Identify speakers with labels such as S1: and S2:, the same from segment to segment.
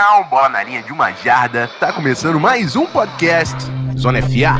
S1: down, bola na linha de uma jarda. Tá começando mais um podcast Zona FA.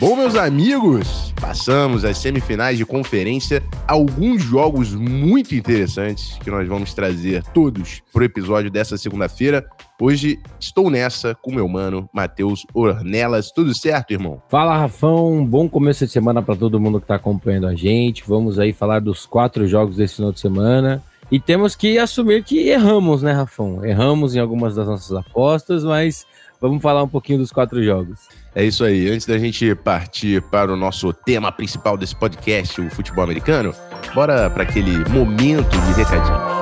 S1: Bom, meus amigos, passamos as semifinais de conferência, alguns jogos muito interessantes que nós vamos trazer todos pro episódio dessa segunda-feira. Hoje estou nessa com meu mano Matheus Ornelas. Tudo certo, irmão?
S2: Fala, Rafão. Bom começo de semana para todo mundo que está acompanhando a gente. Vamos aí falar dos quatro jogos desse final de semana. E temos que assumir que erramos, né, Rafão? Erramos em algumas das nossas apostas, mas vamos falar um pouquinho dos quatro jogos.
S1: É isso aí. Antes da gente partir para o nosso tema principal desse podcast, o futebol americano, bora para aquele momento de recadinho.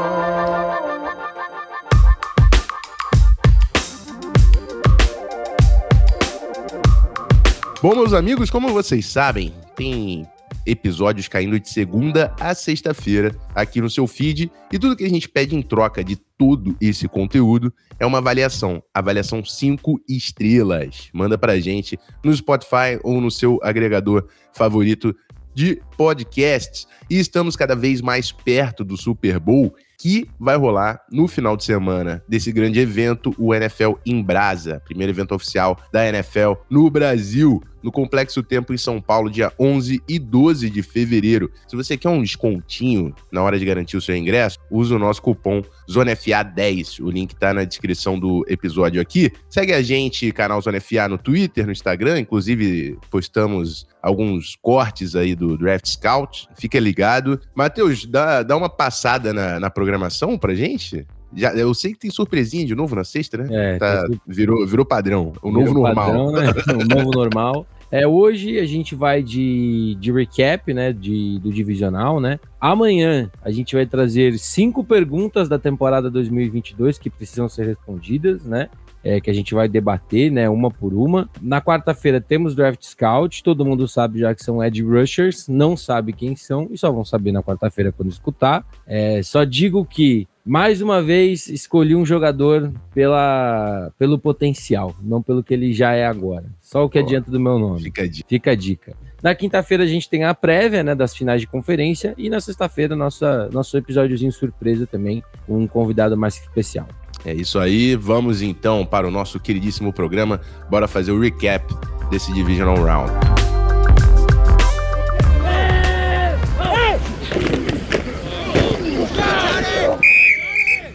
S1: Bom, meus amigos, como vocês sabem, tem episódios caindo de segunda a sexta-feira aqui no seu feed e tudo que a gente pede em troca de todo esse conteúdo é uma avaliação, avaliação 5 estrelas. Manda pra gente no Spotify ou no seu agregador favorito de podcasts. E estamos cada vez mais perto do Super Bowl que vai rolar no final de semana desse grande evento, o NFL em Brasa, primeiro evento oficial da NFL no Brasil no Complexo Tempo em São Paulo, dia 11 e 12 de fevereiro. Se você quer um descontinho na hora de garantir o seu ingresso, use o nosso cupom ZoneFA10. O link tá na descrição do episódio aqui. Segue a gente, canal ZoneFA, no Twitter, no Instagram. Inclusive, postamos alguns cortes aí do Draft Scout. Fica ligado. Matheus, dá, dá uma passada na, na programação pra gente? Já, eu sei que tem surpresinha de novo na sexta, né?
S2: É,
S1: tá, virou, virou padrão. O novo
S2: virou
S1: normal.
S2: Padrão, né? o novo normal. É, hoje a gente vai de, de recap, né, de, do divisional, né? Amanhã a gente vai trazer cinco perguntas da temporada 2022 que precisam ser respondidas, né? É, que a gente vai debater, né, uma por uma. Na quarta-feira temos Draft Scout, todo mundo sabe já que são Ed Rushers, não sabe quem são e só vão saber na quarta-feira quando escutar. É, só digo que mais uma vez, escolhi um jogador pela, pelo potencial, não pelo que ele já é agora. Só o que adianta do meu nome.
S1: Fica a dica.
S2: Fica a dica. Na quinta-feira a gente tem a prévia né, das finais de conferência e na sexta-feira nossa nosso episódiozinho surpresa também, um convidado mais especial.
S1: É isso aí, vamos então para o nosso queridíssimo programa. Bora fazer o recap desse Divisional Round.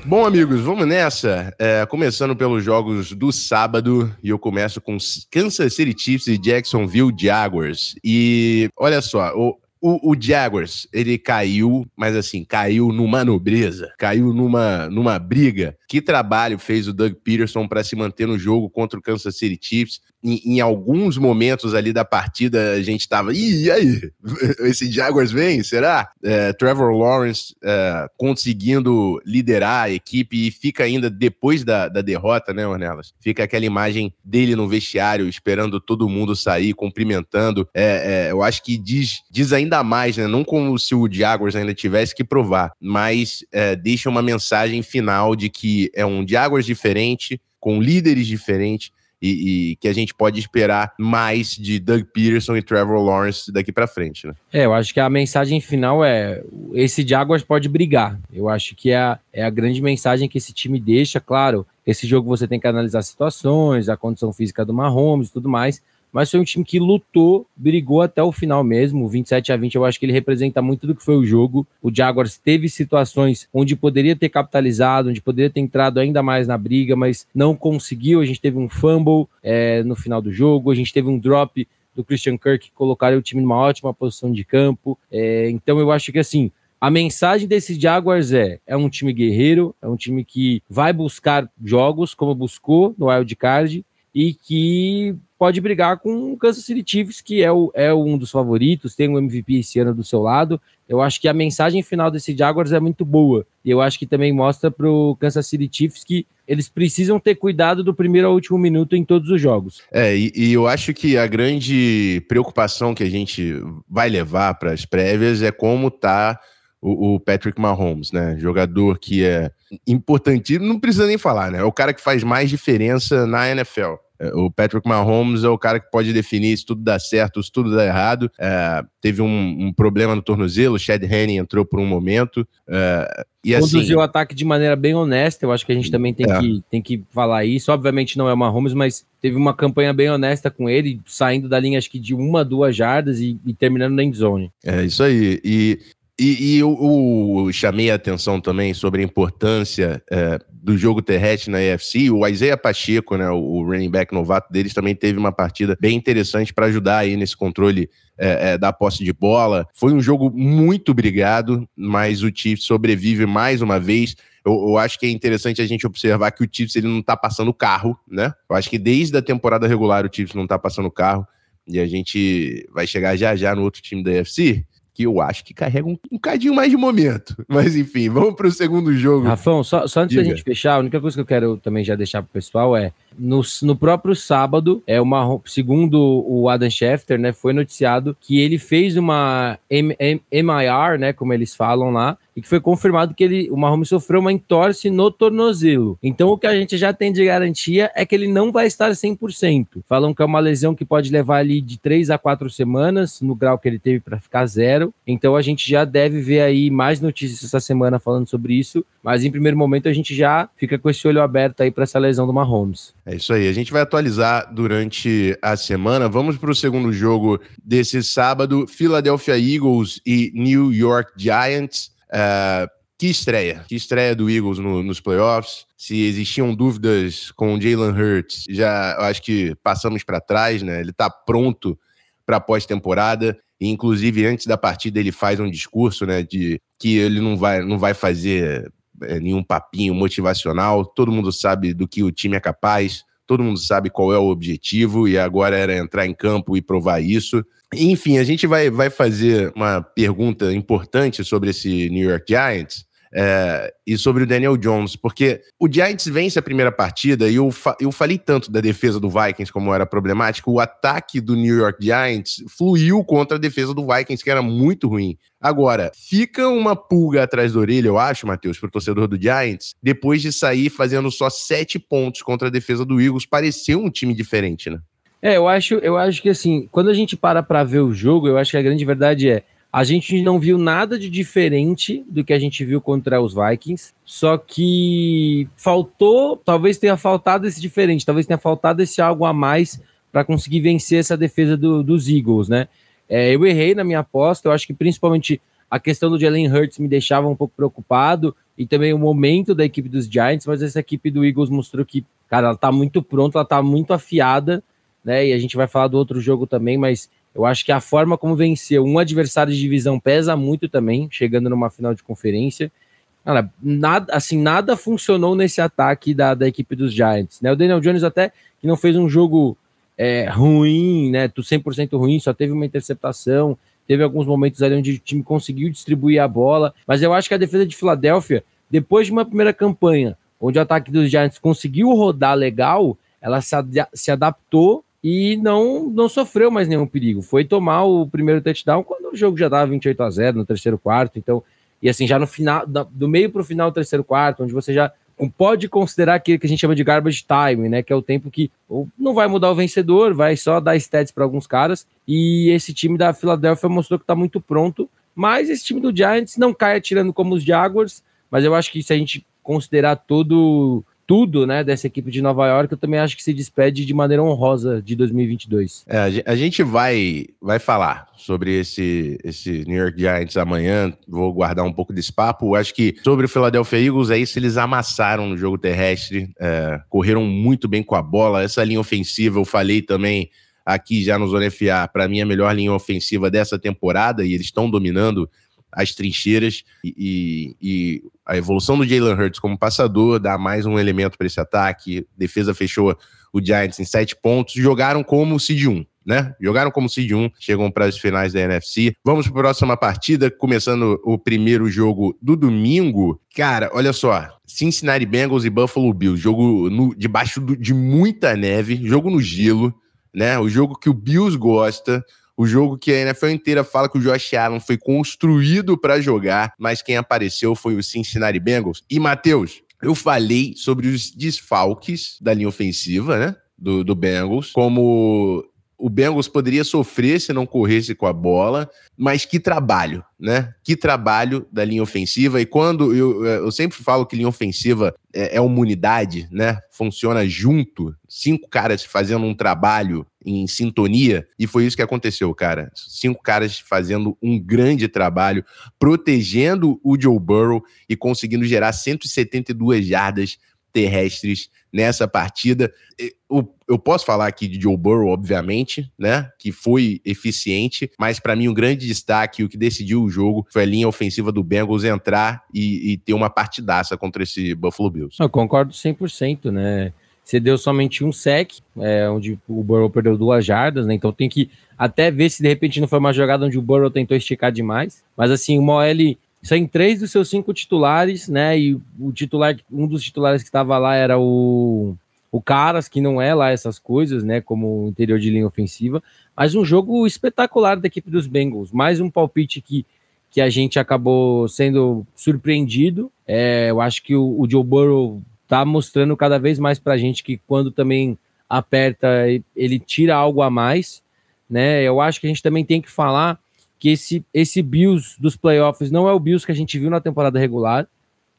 S1: Bom, amigos, vamos nessa. É, começando pelos jogos do sábado, e eu começo com Kansas City Chiefs e Jacksonville Jaguars. E olha só, o, o, o, Jaguars, ele caiu, mas assim, caiu numa nobreza, caiu numa, numa briga. Que trabalho fez o Doug Peterson para se manter no jogo contra o Kansas City Chiefs? Em, em, alguns momentos ali da partida, a gente tava, e aí? Esse Jaguars vem, será? É, Trevor Lawrence é, conseguindo liderar a equipe e fica ainda depois da, da derrota, né, Ornelas? Fica aquela imagem dele no vestiário, esperando todo mundo sair, cumprimentando. É, é eu acho que diz, diz ainda mais, né? Não como se o Jaguars ainda tivesse que provar, mas é, deixa uma mensagem final de que é um Jaguars diferente, com líderes diferentes e, e, que a gente pode esperar mais de Doug Peterson e Trevor Lawrence daqui para frente, né?
S2: É, eu acho que a mensagem final é esse Jaguars pode brigar. Eu acho que é a, é a grande mensagem que esse time deixa. Claro, esse jogo você tem que analisar situações, a condição física do Mahomes e tudo mais, mas foi um time que lutou, brigou até o final mesmo. 27 a 20, eu acho que ele representa muito do que foi o jogo. O Jaguars teve situações onde poderia ter capitalizado, onde poderia ter entrado ainda mais na briga, mas não conseguiu. A gente teve um fumble é, no final do jogo, a gente teve um drop do Christian Kirk que colocaria o time numa ótima posição de campo. É, então eu acho que assim. A mensagem desse Jaguars é: é um time guerreiro, é um time que vai buscar jogos, como buscou no Wild Card, e que pode brigar com o Kansas City Chiefs, que é, o, é um dos favoritos, tem um MVP esse ano do seu lado. Eu acho que a mensagem final desse Jaguars é muito boa. E eu acho que também mostra para o Kansas City Chiefs que eles precisam ter cuidado do primeiro ao último minuto em todos os jogos.
S1: É, e, e eu acho que a grande preocupação que a gente vai levar para as prévias é como tá o, o, Patrick Mahomes, né? Jogador que é importantíssimo, não precisa nem falar, né? É o cara que faz mais diferença na NFL É, o Patrick Mahomes é o cara que pode definir se tudo dá certo, se tudo dá errado. É, teve um, um, problema no tornozelo, o Chad Henne entrou por um momento. É,
S2: e assim, Conduziu o ataque de maneira bem honesta, eu acho que a gente também tem, é. que, tem que falar isso. Obviamente não é o Mahomes, mas teve uma campanha bem honesta com ele, saindo da linha acho que de uma, duas jardas e, e terminando na endzone.
S1: É isso aí. E e, e eu, eu, chamei a atenção também sobre a importância é, do jogo terrestre na EFC. O Isaiah Pacheco, né, o running back novato deles, também teve uma partida bem interessante para ajudar aí nesse controle é, é, da posse de bola. Foi um jogo muito brigado, mas o Chiefs sobrevive mais uma vez. Eu, eu, acho que é interessante a gente observar que o Chiefs ele não está passando carro, né? Eu acho que desde a temporada regular o Chiefs não está passando carro. E a gente vai chegar já já no outro time da UFC que eu acho que carrega um, um cadinho mais de momento. Mas enfim, vamos para o segundo jogo.
S2: Rafão, só, só antes Diga. da gente fechar, a única coisa que eu quero também já deixar para o pessoal é no, no próprio sábado, é uma, segundo o Adam Schefter, né, foi noticiado que ele fez uma M, M, MIR, né, como eles falam lá, e que foi confirmado que ele, o Mahomes sofreu uma entorse no tornozelo. Então o que a gente já tem de garantia é que ele não vai estar 100%. Falam que é uma lesão que pode levar ali de 3 a 4 semanas, no grau que ele teve para ficar zero. Então a gente já deve ver aí mais notícias essa semana falando sobre isso, mas em primeiro momento a gente já fica com esse olho aberto aí para essa lesão do Mahomes.
S1: É isso aí. A gente vai atualizar durante a semana. Vamos para o segundo jogo desse sábado: Philadelphia Eagles e New York Giants. Uh, que estreia, que estreia do Eagles no, nos playoffs. Se existiam dúvidas com o Jalen Hurts, já acho que passamos para trás, né? Ele está pronto para pós-temporada. Inclusive, antes da partida, ele faz um discurso, né, de que ele não vai, não vai fazer é, nenhum papinho motivacional, todo mundo sabe do que o time é capaz, todo mundo sabe qual é o objetivo e agora era entrar em campo e provar isso. Enfim, a gente vai, vai fazer uma pergunta importante sobre esse New York Giants, é, e sobre o Daniel Jones, porque o Giants vence a primeira partida e eu, fa eu falei tanto da defesa do Vikings como era problemático, o ataque do New York Giants fluiu contra a defesa do Vikings, que era muito ruim. Agora, fica uma pulga atrás da orelha, eu acho, Matheus, para o torcedor do Giants, depois de sair fazendo só sete pontos contra a defesa do Eagles, pareceu um time diferente, né?
S2: É, eu acho, eu acho que assim, quando a gente para para ver o jogo, eu acho que a grande verdade é a gente não viu nada de diferente do que a gente viu contra os Vikings, só que faltou, talvez tenha faltado esse diferente, talvez tenha faltado esse algo a mais para conseguir vencer essa defesa do, dos Eagles, né? É, eu errei na minha aposta, eu acho que principalmente a questão do Jalen Hurts me deixava um pouco preocupado e também o momento da equipe dos Giants, mas essa equipe do Eagles mostrou que, cara, ela tá muito pronta, ela tá muito afiada, né? E a gente vai falar do outro jogo também, mas eu acho que a forma como venceu um adversário de divisão pesa muito também, chegando numa final de conferência. Cara, nada, assim, nada funcionou nesse ataque da, da equipe dos Giants. Né? O Daniel Jones até que não fez um jogo é, ruim, né? 100% ruim, só teve uma interceptação, teve alguns momentos ali onde o time conseguiu distribuir a bola, mas eu acho que a defesa de Filadélfia, depois de uma primeira campanha, onde o ataque dos Giants conseguiu rodar legal, ela se, ad se adaptou e não, não sofreu mais nenhum perigo. Foi tomar o primeiro touchdown quando o jogo já dava 28 a 0 no terceiro quarto. Então, e assim, já no final, do meio para o final do terceiro quarto, onde você já pode considerar aquilo que a gente chama de garbage time, né? Que é o tempo que não vai mudar o vencedor, vai só dar stats para alguns caras. E esse time da Philadelphia mostrou que está muito pronto. Mas esse time do Giants não cai atirando como os Jaguars. Mas eu acho que se a gente considerar todo tudo, né, dessa equipe de Nova York, eu também acho que se despede de maneira honrosa de 2022.
S1: É, a gente vai, vai falar sobre esse, esse New York Giants amanhã, vou guardar um pouco desse papo. Acho que sobre o Philadelphia Eagles, é isso, eles amassaram no jogo terrestre, é, correram muito bem com a bola, essa linha ofensiva, eu falei também aqui já no Zona FA, para mim a melhor linha ofensiva dessa temporada, e eles estão dominando as trincheiras e, e, a evolução do Jalen Hurts como passador dá mais um elemento para esse ataque. Defesa fechou o Giants em sete pontos, jogaram como seed 1, né? Jogaram como seed 1, chegam para as finais da NFC. Vamos para a próxima partida, começando o primeiro jogo do domingo. Cara, olha só, Cincinnati Bengals e Buffalo Bills, jogo no, debaixo do, de muita neve, jogo no gelo, né? O jogo que o Bills gosta. O jogo que a NFL inteira fala que o Josh Allen foi construído para jogar, mas quem apareceu foi o Cincinnati Bengals. E, Matheus, eu falei sobre os desfalques da linha ofensiva, né? do, do Bengals, como o Bengals poderia sofrer se não corresse com a bola, mas que trabalho, né? Que trabalho da linha ofensiva. E quando eu, eu sempre falo que linha ofensiva é, é uma unidade, né? Funciona junto, cinco caras fazendo um trabalho em sintonia, e foi isso que aconteceu, cara. Cinco caras fazendo um grande trabalho, protegendo o Joe Burrow e conseguindo gerar 172 jardas terrestres nessa partida. Eu, eu posso falar aqui de Joe Burrow, obviamente, né? Que foi eficiente, mas para mim um grande destaque, o que decidiu o jogo, foi a linha ofensiva do Bengals entrar e, e ter uma partidaça contra esse Buffalo Bills.
S2: Eu concordo 100%, né? Você deu somente um sec, é, onde o Burrow perdeu duas jardas, né? Então tem que até ver se de repente não foi uma jogada onde o Burrow tentou esticar demais. Mas assim, o OL são três dos seus cinco titulares, né? E o titular, um dos titulares que estava lá era o, o Caras, que não é lá essas coisas, né? Como interior de linha ofensiva. Mas um jogo espetacular da equipe dos Bengals. Mais um palpite que, que a gente acabou sendo surpreendido. É, eu acho que o, o Joe Burrow tá mostrando cada vez mais pra gente que quando também aperta, ele tira algo a mais, né? Eu acho que a gente também tem que falar que esse, esse Bills dos playoffs não é o Bills que a gente viu na temporada regular.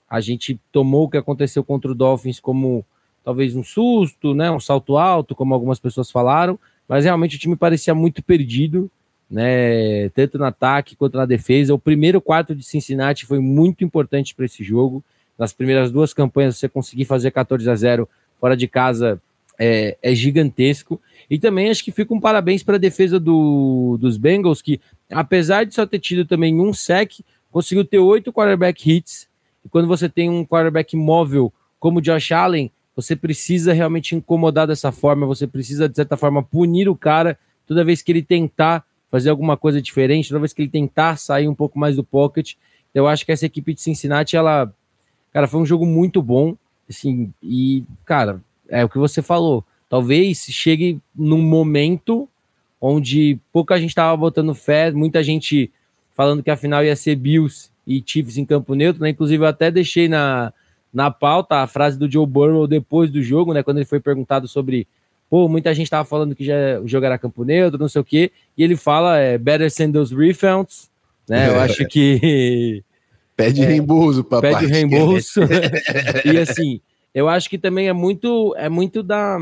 S2: A gente tomou o que aconteceu contra o Dolphins como talvez um susto, né, um salto alto, como algumas pessoas falaram, mas realmente o time parecia muito perdido, né, tanto no ataque quanto na defesa. O primeiro quarto de Cincinnati foi muito importante para esse jogo. Nas primeiras duas campanhas, você conseguir fazer 14 a 0 fora de casa é, é gigantesco. E também acho que fica um parabéns para a defesa do, dos Bengals, que apesar de só ter tido também um sec, conseguiu ter oito quarterback hits. E quando você tem um quarterback móvel como o Josh Allen, você precisa realmente incomodar dessa forma, você precisa, de certa forma, punir o cara toda vez que ele tentar fazer alguma coisa diferente, toda vez que ele tentar sair um pouco mais do pocket. Eu acho que essa equipe de Cincinnati, ela, cara, foi um jogo muito bom, assim, e, cara, é o que você falou, talvez chegue num momento onde pouca gente estava botando fé, muita gente falando que a final ia ser Bills e Chiefs em campo neutro, né? Inclusive eu até deixei na, na pauta a frase do Joe Burrow depois do jogo, né? Quando ele foi perguntado sobre, pô, muita gente estava falando que já o jogo era campo neutro, não sei o quê, e ele fala, é, better send those refunds, né? Eu acho que...
S1: Pede é, reembolso, papai.
S2: Pede reembolso. e assim, eu acho que também é muito, é muito da...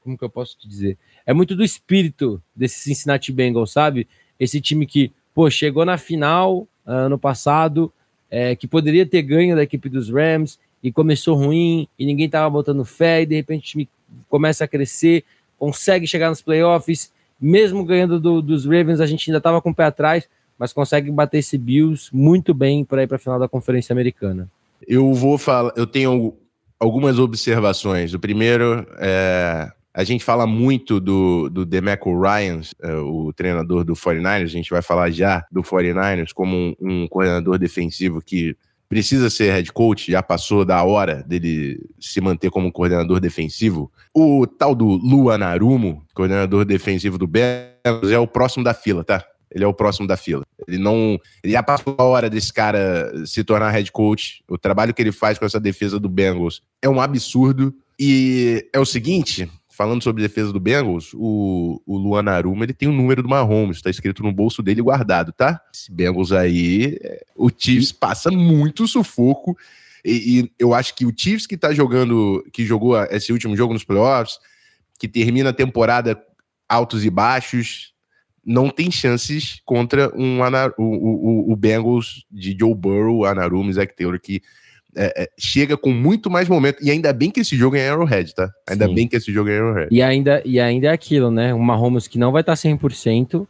S2: Como que eu posso te dizer? é muito do espírito desse Cincinnati Bengals, sabe? Esse time que, pô, chegou na final ah, ano passado, é, que poderia ter ganho da equipe dos Rams e começou ruim e ninguém tava botando fé e de repente o time começa a crescer, consegue chegar nos playoffs, mesmo ganhando do, dos Ravens, a gente ainda tava com o pé atrás, mas consegue bater esse Bills muito bem para ir para a final da Conferência Americana.
S1: Eu vou falar, eu tenho algumas observações. O primeiro é a gente fala muito do, do DeMeco Ryan, uh, o treinador do 49ers, a gente vai falar já do 49ers como um, um coordenador defensivo que precisa ser head coach, já passou da hora dele se manter como coordenador defensivo. O tal do Lua Narumo, coordenador defensivo do Bengals, é o próximo da fila, tá? Ele é o próximo da fila. Ele não. Ele já passou a hora desse cara se tornar head coach. O trabalho que ele faz com essa defesa do Bengals é um absurdo. E é o seguinte: falando sobre defesa do Bengals, o, o Luan Aruma, ele tem o um número do Mahomes, está escrito no bolso dele guardado, tá? Esse Bengals aí, é, o Chiefs passa muito sufoco. E, e, eu acho que o Chiefs que tá jogando, que jogou esse último jogo nos playoffs, que termina a temporada altos e baixos, não tem chances contra um o, o, o Bengals de Joe Burrow, Anarumo Zach Taylor, que é, é, chega com muito mais momento. E ainda bem que esse jogo é Arrowhead, tá? Ainda Sim. bem que esse jogo é Arrowhead.
S2: E ainda, e ainda é aquilo, né? Uma Mahomes que não vai estar 100%.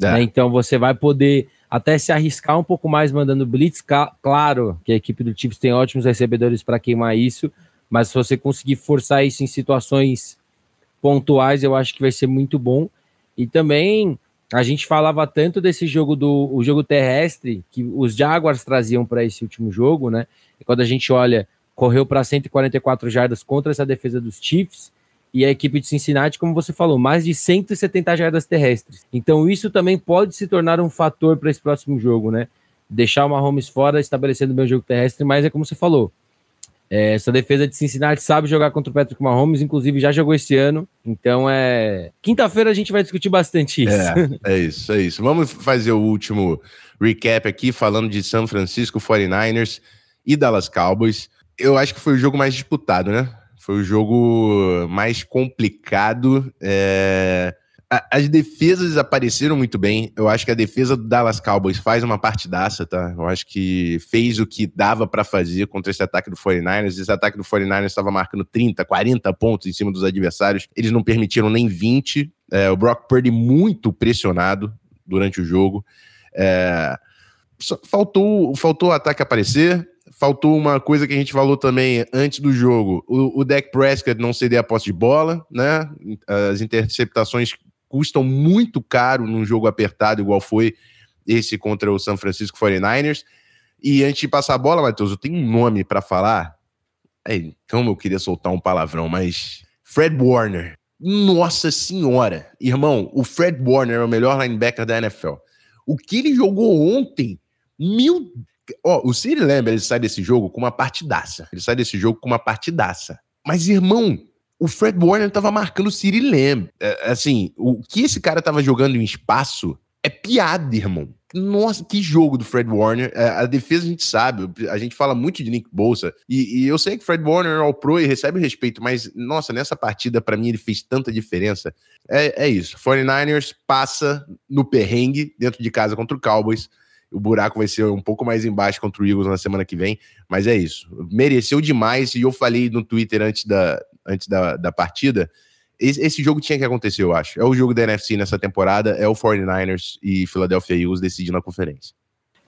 S2: É. Né? Então você vai poder até se arriscar um pouco mais mandando blitz. Claro que a equipe do Chiefs tem ótimos recebedores para queimar isso, mas se você conseguir forçar isso em situações pontuais, eu acho que vai ser muito bom. E também a gente falava tanto desse jogo do o jogo terrestre que os Jaguars traziam para esse último jogo, né? E quando a gente olha, correu para 144 jardas contra essa defesa dos Chiefs e a equipe de Cincinnati, como você falou, mais de 170 jardas terrestres. Então isso também pode se tornar um fator para esse próximo jogo, né? Deixar o Mahomes fora, estabelecendo o meu jogo terrestre, mas é como você falou, É, essa defesa de Cincinnati sabe jogar contra o Patrick Mahomes, inclusive já jogou esse ano. Então é. Quinta-feira a gente vai discutir bastante isso.
S1: É, é isso, é isso. Vamos fazer o último recap aqui, falando de São Francisco 49ers e Dallas Cowboys. Eu acho que foi o jogo mais disputado, né? Foi o jogo mais complicado. É as defesas apareceram muito bem. Eu acho que a defesa do Dallas Cowboys faz uma partidaça, tá? Eu acho que fez o que dava para fazer contra esse ataque do 49ers. Esse ataque do 49ers estava marcando 30, 40 pontos em cima dos adversários. Eles não permitiram nem 20. É, o Brock Purdy muito pressionado durante o jogo. É, faltou, faltou o ataque aparecer. Faltou uma coisa que a gente falou também antes do jogo: o, o Dak Prescott não ceder a posse de bola, né? As interceptações custam muito caro num jogo apertado, igual foi esse contra o San Francisco 49ers. E antes de passar a bola, Matheus, eu tenho um nome para falar. É, como eu queria soltar um palavrão, mas. Fred Warner. Nossa senhora! Irmão, o Fred Warner é o melhor linebacker da NFL. O que ele jogou ontem, mil. Ó, o Siri lembra, ele sai desse jogo com uma partidaça. Ele sai desse jogo com uma partidaça. Mas, irmão, o Fred Warner estava marcando o Siri Lamb. É, assim, o que esse cara estava jogando em espaço é piada, irmão. Nossa, que jogo do Fred Warner. É, a defesa a gente sabe, a gente fala muito de Nick Bolsa. E, e eu sei que Fred Warner é all pro e recebe respeito, mas, nossa, nessa partida, para mim, ele fez tanta diferença. É, é isso. 49ers passa no perrengue dentro de casa contra o Cowboys. O buraco vai ser um pouco mais embaixo contra o Eagles na semana que vem, mas é isso. Mereceu demais, e eu falei no Twitter antes da, antes da, da partida, esse, esse, jogo tinha que acontecer, eu acho. É o jogo da NFC nessa temporada, é o 49ers e Philadelphia Eagles decidindo a conferência.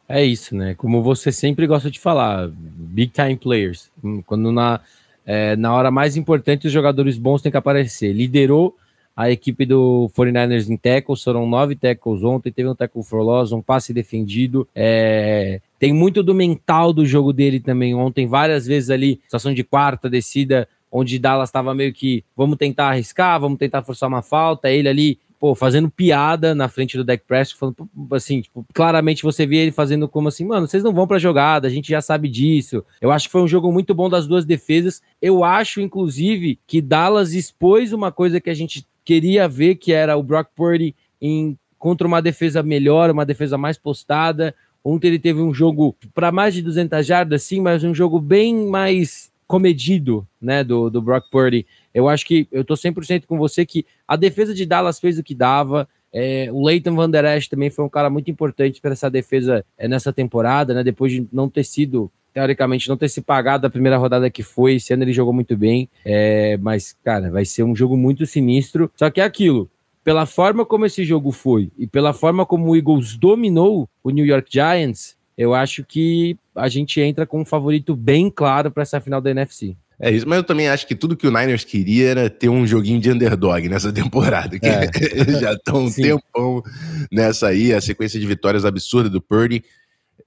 S2: É isso, né? Como você sempre gosta de falar, big time players. Quando na, é, na hora mais importante os jogadores bons têm que aparecer. Liderou a equipe do 49ers em tackles, foram nove tackles ontem, teve um tackle for loss, um passe defendido. É, tem muito do mental do jogo dele também ontem, várias vezes ali, situação de quarta descida, onde Dallas estava meio que vamos tentar arriscar, vamos tentar forçar uma falta, ele ali pô, fazendo piada na frente do deck press, falando assim, tipo, claramente você vê ele fazendo como assim, mano, vocês não vão pra jogada, a gente já sabe disso. Eu acho que foi um jogo muito bom das duas defesas. Eu acho, inclusive, que Dallas expôs uma coisa que a gente queria ver, que era o Brock Purdy em, contra uma defesa melhor, uma defesa mais postada. Ontem ele teve um jogo para mais de 200 jardas, sim, mas um jogo bem mais comedido, né, do, do Brock Purdy. Eu acho que eu tô 100% com você que a defesa de Dallas fez o que dava. É, o Leighton Van Der Esch também foi um cara muito importante para essa defesa é, nessa temporada, né? Depois de não ter sido, teoricamente, não ter se pagado a primeira rodada que foi. Esse ano ele jogou muito bem. É, mas, cara, vai ser um jogo muito sinistro. Só que é aquilo. Pela forma como esse jogo foi e pela forma como o Eagles dominou o New York Giants, eu acho que a gente entra com um favorito bem claro para essa final da NFC.
S1: É isso, mas eu também acho que tudo que o Niners queria era ter um joguinho de underdog nessa temporada. Que é. já estão um Sim. tempão nessa aí, a sequência de vitórias absurda do Purdy.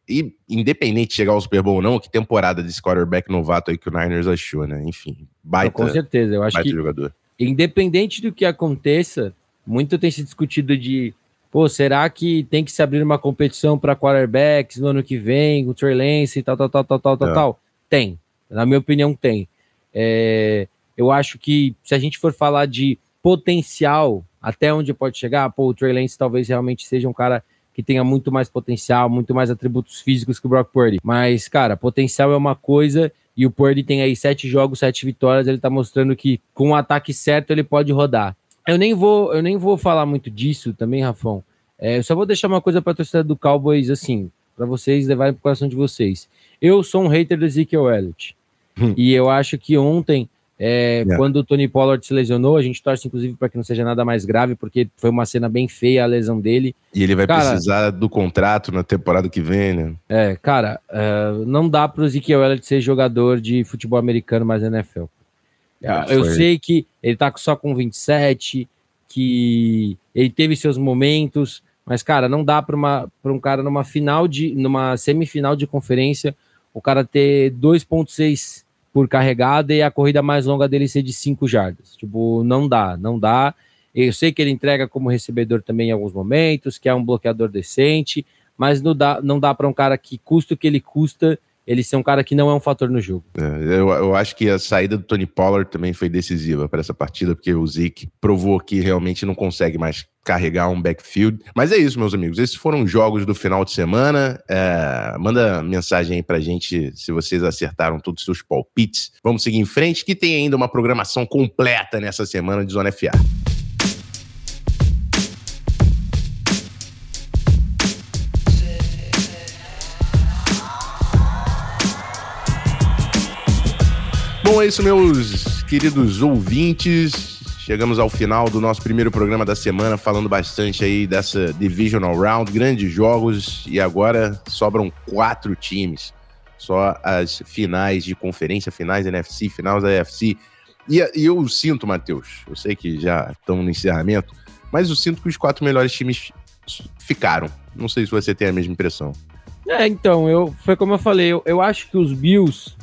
S1: E independente de chegar ao Super Bowl ou não, que temporada de quarterback novato aí que o Niners achou, né? Enfim, baita.
S2: Com certeza, eu acho que jogador. independente do que aconteça, muito tem se discutido de pô, será que tem que se abrir uma competição para quarterbacks no ano que vem, o Trey Lance e tal, tal, tal, tal, tal, tal, é. tal? Tem. Na minha opinião, tem. É, eu acho que se a gente for falar de potencial, até onde pode chegar, pô, o Trey Lance talvez realmente seja um cara que tenha muito mais potencial, muito mais atributos físicos que o Brock Purdy. Mas, cara, potencial é uma coisa e o Purdy tem aí sete jogos, sete vitórias, ele tá mostrando que com o ataque certo ele pode rodar. Eu nem vou, eu nem vou falar muito disso também, Rafão. É, eu só vou deixar uma coisa para a torcida do Cowboys, assim, para vocês levarem pro coração de vocês. Eu sou um hater do Ezekiel Elliott. Hum. E eu acho que ontem, é, yeah. quando o Tony Pollard se lesionou, a gente torce inclusive para que não seja nada mais grave, porque foi uma cena bem feia a lesão dele.
S1: E ele vai cara, precisar do contrato na temporada que vem, né?
S2: É, cara, uh, não dá para o Ezekiel Elliott ser jogador de futebol americano mais NFL. Ah, eu sei que ele tá só com 27, que ele teve seus momentos, mas, cara, não dá para um cara numa final de. numa semifinal de conferência, o cara ter 2,6 por carregada e a corrida mais longa dele ser de 5 jardas. Tipo, não dá, não dá. Eu sei que ele entrega como recebedor também em alguns momentos, que é um bloqueador decente, mas não dá, não dá para um cara que custa o que ele custa ele ser um cara que não é um fator no jogo.
S1: É, eu, eu, acho que a saída do Tony Pollard também foi decisiva para essa partida, porque o Zeke provou que realmente não consegue mais carregar um backfield. Mas é isso, meus amigos. Esses foram os jogos do final de semana. É, manda mensagem aí pra gente se vocês acertaram todos os seus palpites. Vamos seguir em frente, que tem ainda uma programação completa nessa semana de Zona FA. Bom, é isso, meus queridos ouvintes. Chegamos ao final do nosso primeiro programa da semana, falando bastante aí dessa Divisional Round, grandes jogos, e agora sobram quatro times. Só as finais de conferência, finais da NFC, finais da AFC. E, e eu sinto, Matheus, eu sei que já estão no encerramento, mas eu sinto que os quatro melhores times ficaram. Não sei se você tem a mesma impressão.
S2: É, então, eu, foi como eu falei, eu, eu acho que os Bills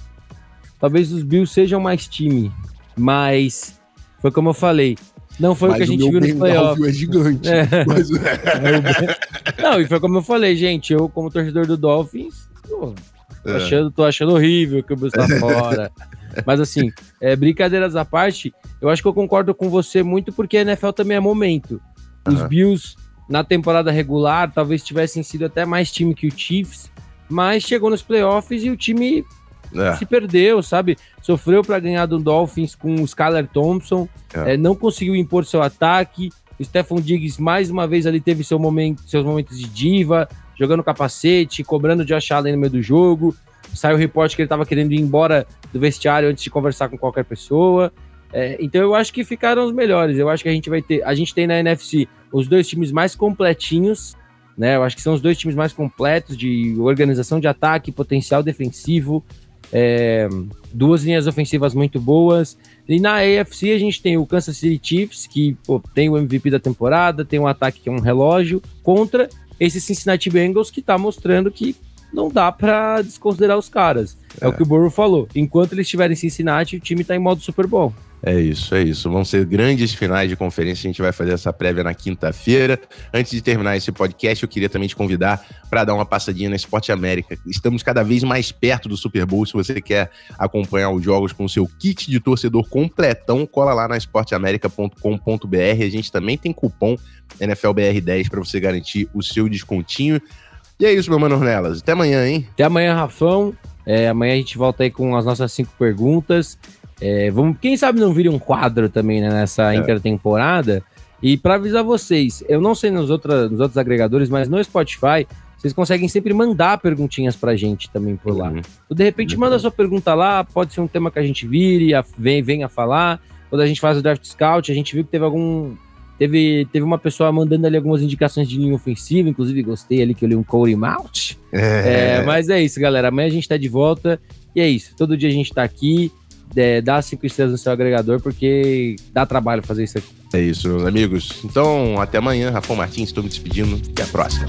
S2: Talvez os Bills sejam mais time, mas foi como eu falei. Não foi mas o que a gente viu nos playoffs.
S1: é gigante. É. Mas...
S2: É não, e foi como eu falei, gente. Eu, como torcedor do Dolphins, pô, tô, é. achando, tô achando horrível que o Bills tá fora. Mas assim, é, brincadeiras à parte, eu acho que eu concordo com você muito porque a NFL também é momento. Os uhum. Bills, na temporada regular, talvez tivessem sido até mais time que o Chiefs, mas chegou nos playoffs e o time é. se perdeu, sabe? Sofreu para ganhar do Dolphins com o Skyler Thompson, é. É, não conseguiu impor seu ataque. O Stephon Diggs, mais uma vez, ali teve seu momento, seus momentos de diva, jogando capacete, cobrando Josh Allen no meio do jogo. Saiu o reporte que ele estava querendo ir embora do vestiário antes de conversar com qualquer pessoa. É, então eu acho que ficaram os melhores. Eu acho que a gente vai ter. A gente tem na NFC os dois times mais completinhos, né? Eu acho que são os dois times mais completos de organização de ataque, potencial defensivo, é, duas linhas ofensivas muito boas. E na AFC a gente tem o Kansas City Chiefs, que pô, tem o MVP da temporada, tem um ataque que é um relógio, contra esse Cincinnati Bengals que tá mostrando que não dá para desconsiderar os caras. É. é. o que o Burrow falou. Enquanto eles estiverem em Cincinnati, o time tá em modo Super Bowl.
S1: É isso, é isso. Vão ser grandes finais de conferência. A gente vai fazer essa prévia na quinta-feira. Antes de terminar esse podcast, eu queria também te convidar para dar uma passadinha na Esporte América. Estamos cada vez mais perto do Super Bowl. Se você quer acompanhar os jogos com o seu kit de torcedor completão, cola lá na esporteamerica.com.br. A gente também tem cupom NFLBR10 para você garantir o seu descontinho. E é isso, meu mano Ornelas. Até amanhã, hein?
S2: Até amanhã, Rafão. É, amanhã a gente volta aí com as nossas cinco perguntas. É, vamos, quem sabe não vire um quadro também né, nessa é. intertemporada. E para avisar vocês, eu não sei nos, outra, nos outros agregadores, mas no Spotify, vocês conseguem sempre mandar perguntinhas pra gente também por lá. Uhum. Então, de repente, manda sua pergunta lá, pode ser um tema que a gente vire, a, vem, venha falar. Quando a gente faz o Draft Scout, a gente viu que teve algum. Teve, teve uma pessoa mandando ali algumas indicações de linha ofensiva, inclusive gostei ali que eu li um Cody Mount. É. É, mas é isso, galera. Amanhã a gente tá de volta. E é isso. Todo dia a gente tá aqui é, dá cinco estrelas no seu agregador, porque dá trabalho fazer isso aqui.
S1: É isso, meus amigos. Então, até amanhã. Rafael Martins, estou me despedindo. Até a próxima.